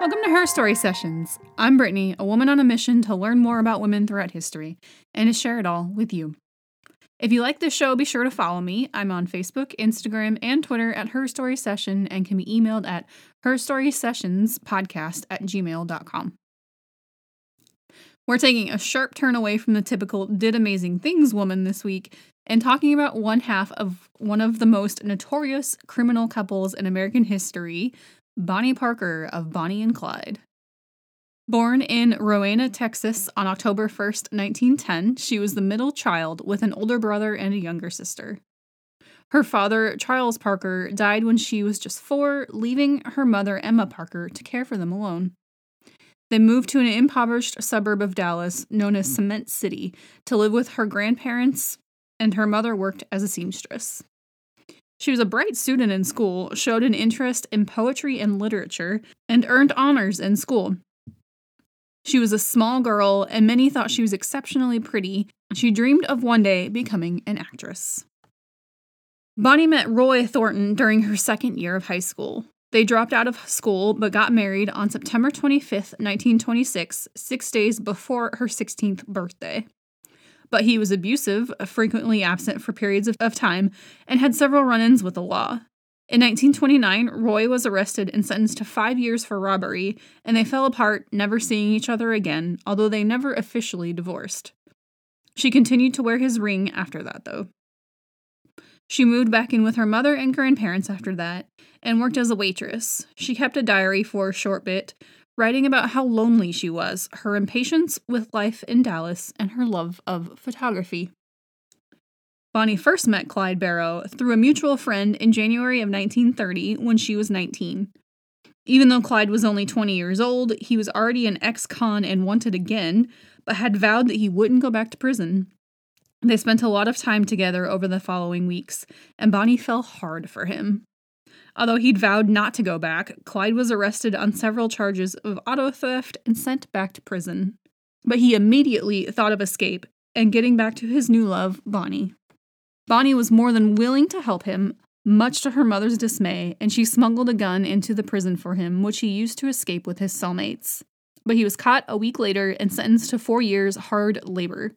Welcome to Her Story Sessions. I'm Brittany, a woman on a mission to learn more about women throughout history and to share it all with you. If you like this show, be sure to follow me. I'm on Facebook, Instagram, and Twitter at Her Story Session and can be emailed at herstorysessionspodcast at gmail.com. We're taking a sharp turn away from the typical did amazing things woman this week and talking about one half of one of the most notorious criminal couples in American history, Bonnie Parker of Bonnie and Clyde. Born in Rowena, Texas on October 1st, 1910, she was the middle child with an older brother and a younger sister. Her father, Charles Parker, died when she was just four, leaving her mother, Emma Parker, to care for them alone. They moved to an impoverished suburb of Dallas known as Cement City to live with her grandparents, and her mother worked as a seamstress. She was a bright student in school, showed an interest in poetry and literature, and earned honors in school. She was a small girl, and many thought she was exceptionally pretty. She dreamed of one day becoming an actress. Bonnie met Roy Thornton during her second year of high school. They dropped out of school but got married on September 25th, 1926, six days before her 16th birthday but he was abusive, uh, frequently absent for periods of, of time, and had several run ins with the law. In 1929, Roy was arrested and sentenced to five years for robbery, and they fell apart, never seeing each other again, although they never officially divorced. She continued to wear his ring after that, though. She moved back in with her mother and grandparents after that, and worked as a waitress. She kept a diary for a short bit, writing about how lonely she was, her impatience with life in Dallas, and her love of photography. Bonnie first met Clyde Barrow through a mutual friend in January of 1930 when she was 19. Even though Clyde was only 20 years old, he was already an ex con and wanted again, but had vowed that he wouldn't go back to prison. They spent a lot of time together over the following weeks, and Bonnie fell hard for him. Although he'd vowed not to go back, Clyde was arrested on several charges of auto theft and sent back to prison. But he immediately thought of escape and getting back to his new love, Bonnie. Bonnie was more than willing to help him, much to her mother's dismay, and she smuggled a gun into the prison for him, which he used to escape with his cellmates. But he was caught a week later and sentenced to four years hard labor.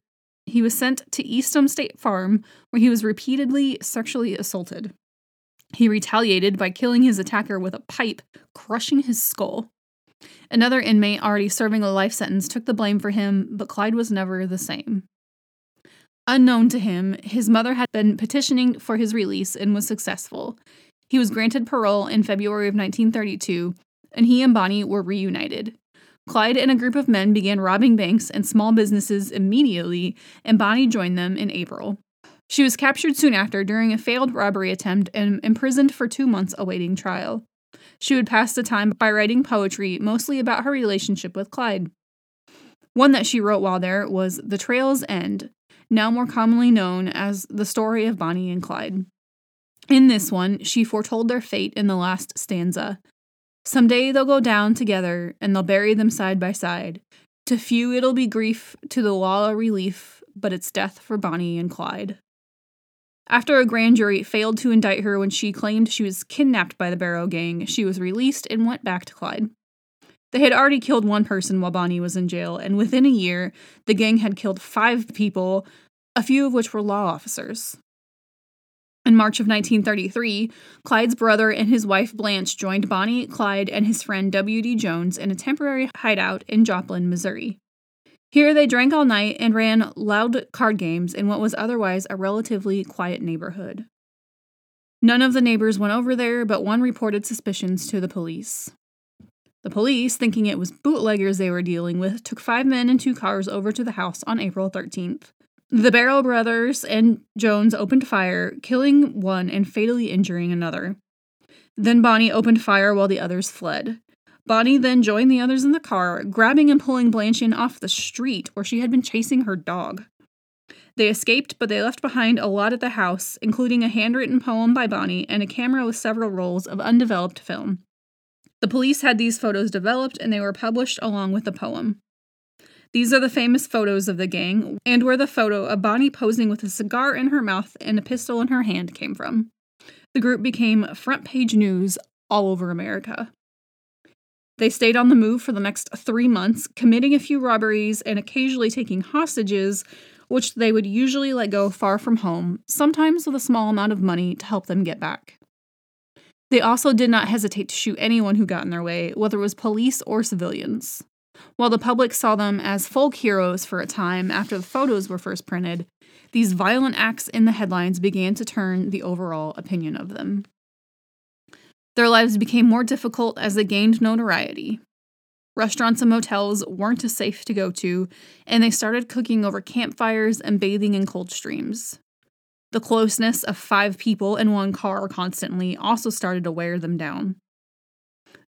He was sent to Eastham State Farm, where he was repeatedly sexually assaulted. He retaliated by killing his attacker with a pipe, crushing his skull. Another inmate already serving a life sentence took the blame for him, but Clyde was never the same. Unknown to him, his mother had been petitioning for his release and was successful. He was granted parole in February of 1932, and he and Bonnie were reunited. Clyde and a group of men began robbing banks and small businesses immediately, and Bonnie joined them in April. She was captured soon after during a failed robbery attempt and imprisoned for two months awaiting trial. She would pass the time by writing poetry, mostly about her relationship with Clyde. One that she wrote while there was The Trail's End, now more commonly known as The Story of Bonnie and Clyde. In this one, she foretold their fate in the last stanza. Someday they'll go down together and they'll bury them side by side. To few it'll be grief, to the law a relief, but it's death for Bonnie and Clyde. After a grand jury failed to indict her when she claimed she was kidnapped by the Barrow Gang, she was released and went back to Clyde. They had already killed one person while Bonnie was in jail, and within a year, the gang had killed five people, a few of which were law officers. In March of 1933, Clyde's brother and his wife Blanche joined Bonnie, Clyde, and his friend W.D. Jones in a temporary hideout in Joplin, Missouri. Here they drank all night and ran loud card games in what was otherwise a relatively quiet neighborhood. None of the neighbors went over there, but one reported suspicions to the police. The police, thinking it was bootleggers they were dealing with, took five men and two cars over to the house on April 13th. The Barrow brothers and Jones opened fire, killing one and fatally injuring another. Then Bonnie opened fire while the others fled. Bonnie then joined the others in the car, grabbing and pulling Blanche in off the street where she had been chasing her dog. They escaped, but they left behind a lot at the house, including a handwritten poem by Bonnie and a camera with several rolls of undeveloped film. The police had these photos developed and they were published along with the poem. These are the famous photos of the gang, and where the photo of Bonnie posing with a cigar in her mouth and a pistol in her hand came from. The group became front page news all over America. They stayed on the move for the next three months, committing a few robberies and occasionally taking hostages, which they would usually let go far from home, sometimes with a small amount of money to help them get back. They also did not hesitate to shoot anyone who got in their way, whether it was police or civilians. While the public saw them as folk heroes for a time after the photos were first printed, these violent acts in the headlines began to turn the overall opinion of them. Their lives became more difficult as they gained notoriety. Restaurants and motels weren't as safe to go to, and they started cooking over campfires and bathing in cold streams. The closeness of five people in one car constantly also started to wear them down.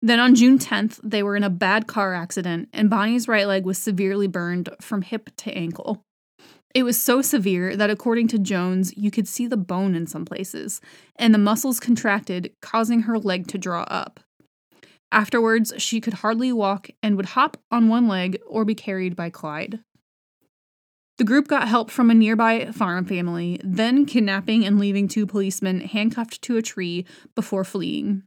Then on June 10th, they were in a bad car accident, and Bonnie's right leg was severely burned from hip to ankle. It was so severe that, according to Jones, you could see the bone in some places, and the muscles contracted, causing her leg to draw up. Afterwards, she could hardly walk and would hop on one leg or be carried by Clyde. The group got help from a nearby farm family, then kidnapping and leaving two policemen handcuffed to a tree before fleeing.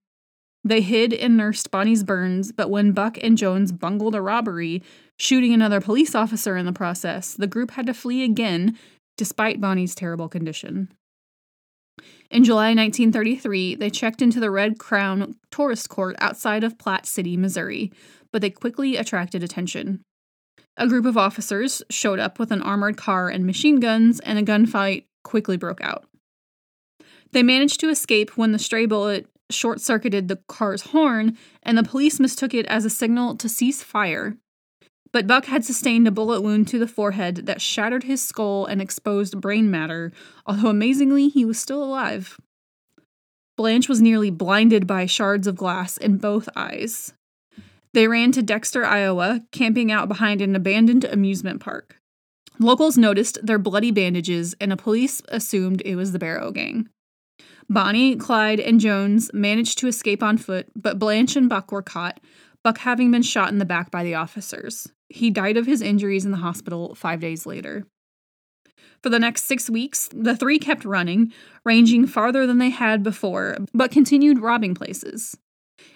They hid and nursed Bonnie's burns, but when Buck and Jones bungled a robbery, shooting another police officer in the process, the group had to flee again, despite Bonnie's terrible condition. In July 1933, they checked into the Red Crown Tourist Court outside of Platte City, Missouri, but they quickly attracted attention. A group of officers showed up with an armored car and machine guns, and a gunfight quickly broke out. They managed to escape when the stray bullet short circuited the car's horn, and the police mistook it as a signal to cease fire. But Buck had sustained a bullet wound to the forehead that shattered his skull and exposed brain matter, although amazingly, he was still alive. Blanche was nearly blinded by shards of glass in both eyes. They ran to Dexter, Iowa, camping out behind an abandoned amusement park. Locals noticed their bloody bandages, and the police assumed it was the Barrow Gang. Bonnie, Clyde, and Jones managed to escape on foot, but Blanche and Buck were caught, Buck having been shot in the back by the officers. He died of his injuries in the hospital five days later. For the next six weeks, the three kept running, ranging farther than they had before, but continued robbing places.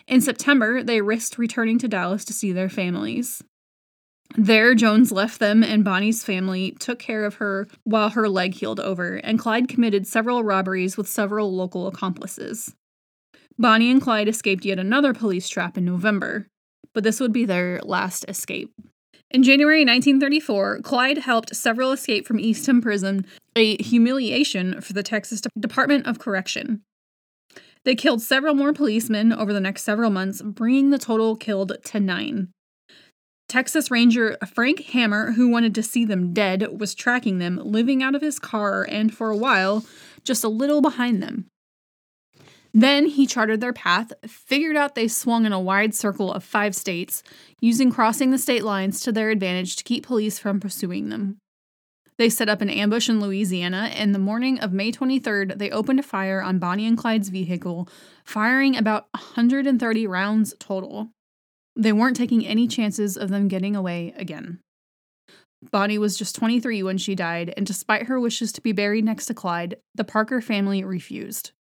In September, they risked returning to Dallas to see their families. There, Jones left them, and Bonnie's family took care of her while her leg healed over, and Clyde committed several robberies with several local accomplices. Bonnie and Clyde escaped yet another police trap in November, but this would be their last escape. In January 1934, Clyde helped several escape from Eastham Prison, a humiliation for the Texas Department of Correction. They killed several more policemen over the next several months, bringing the total killed to nine. Texas Ranger Frank Hammer, who wanted to see them dead, was tracking them, living out of his car, and for a while, just a little behind them. Then he charted their path, figured out they swung in a wide circle of five states, using crossing the state lines to their advantage to keep police from pursuing them. They set up an ambush in Louisiana, and the morning of May 23rd, they opened fire on Bonnie and Clyde's vehicle, firing about 130 rounds total. They weren't taking any chances of them getting away again. Bonnie was just 23 when she died, and despite her wishes to be buried next to Clyde, the Parker family refused.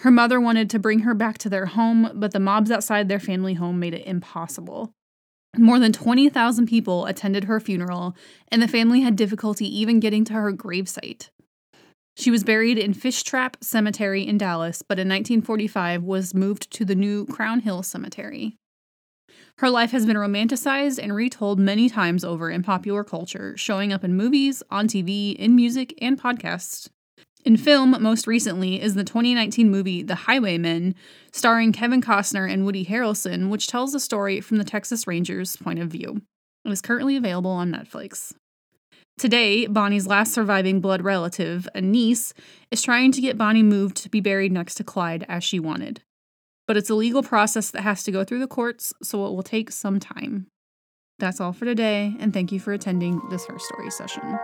Her mother wanted to bring her back to their home, but the mobs outside their family home made it impossible. More than 20,000 people attended her funeral, and the family had difficulty even getting to her gravesite. She was buried in Fishtrap Cemetery in Dallas, but in 1945 was moved to the new Crown Hill Cemetery. Her life has been romanticized and retold many times over in popular culture, showing up in movies, on TV, in music, and podcasts. In film, most recently, is the 2019 movie The Highwaymen, starring Kevin Costner and Woody Harrelson, which tells the story from the Texas Rangers' point of view. It is currently available on Netflix. Today, Bonnie's last surviving blood relative, a niece, is trying to get Bonnie moved to be buried next to Clyde as she wanted but it's a legal process that has to go through the courts, so it will take some time. That's all for today, and thank you for attending this Her Story session.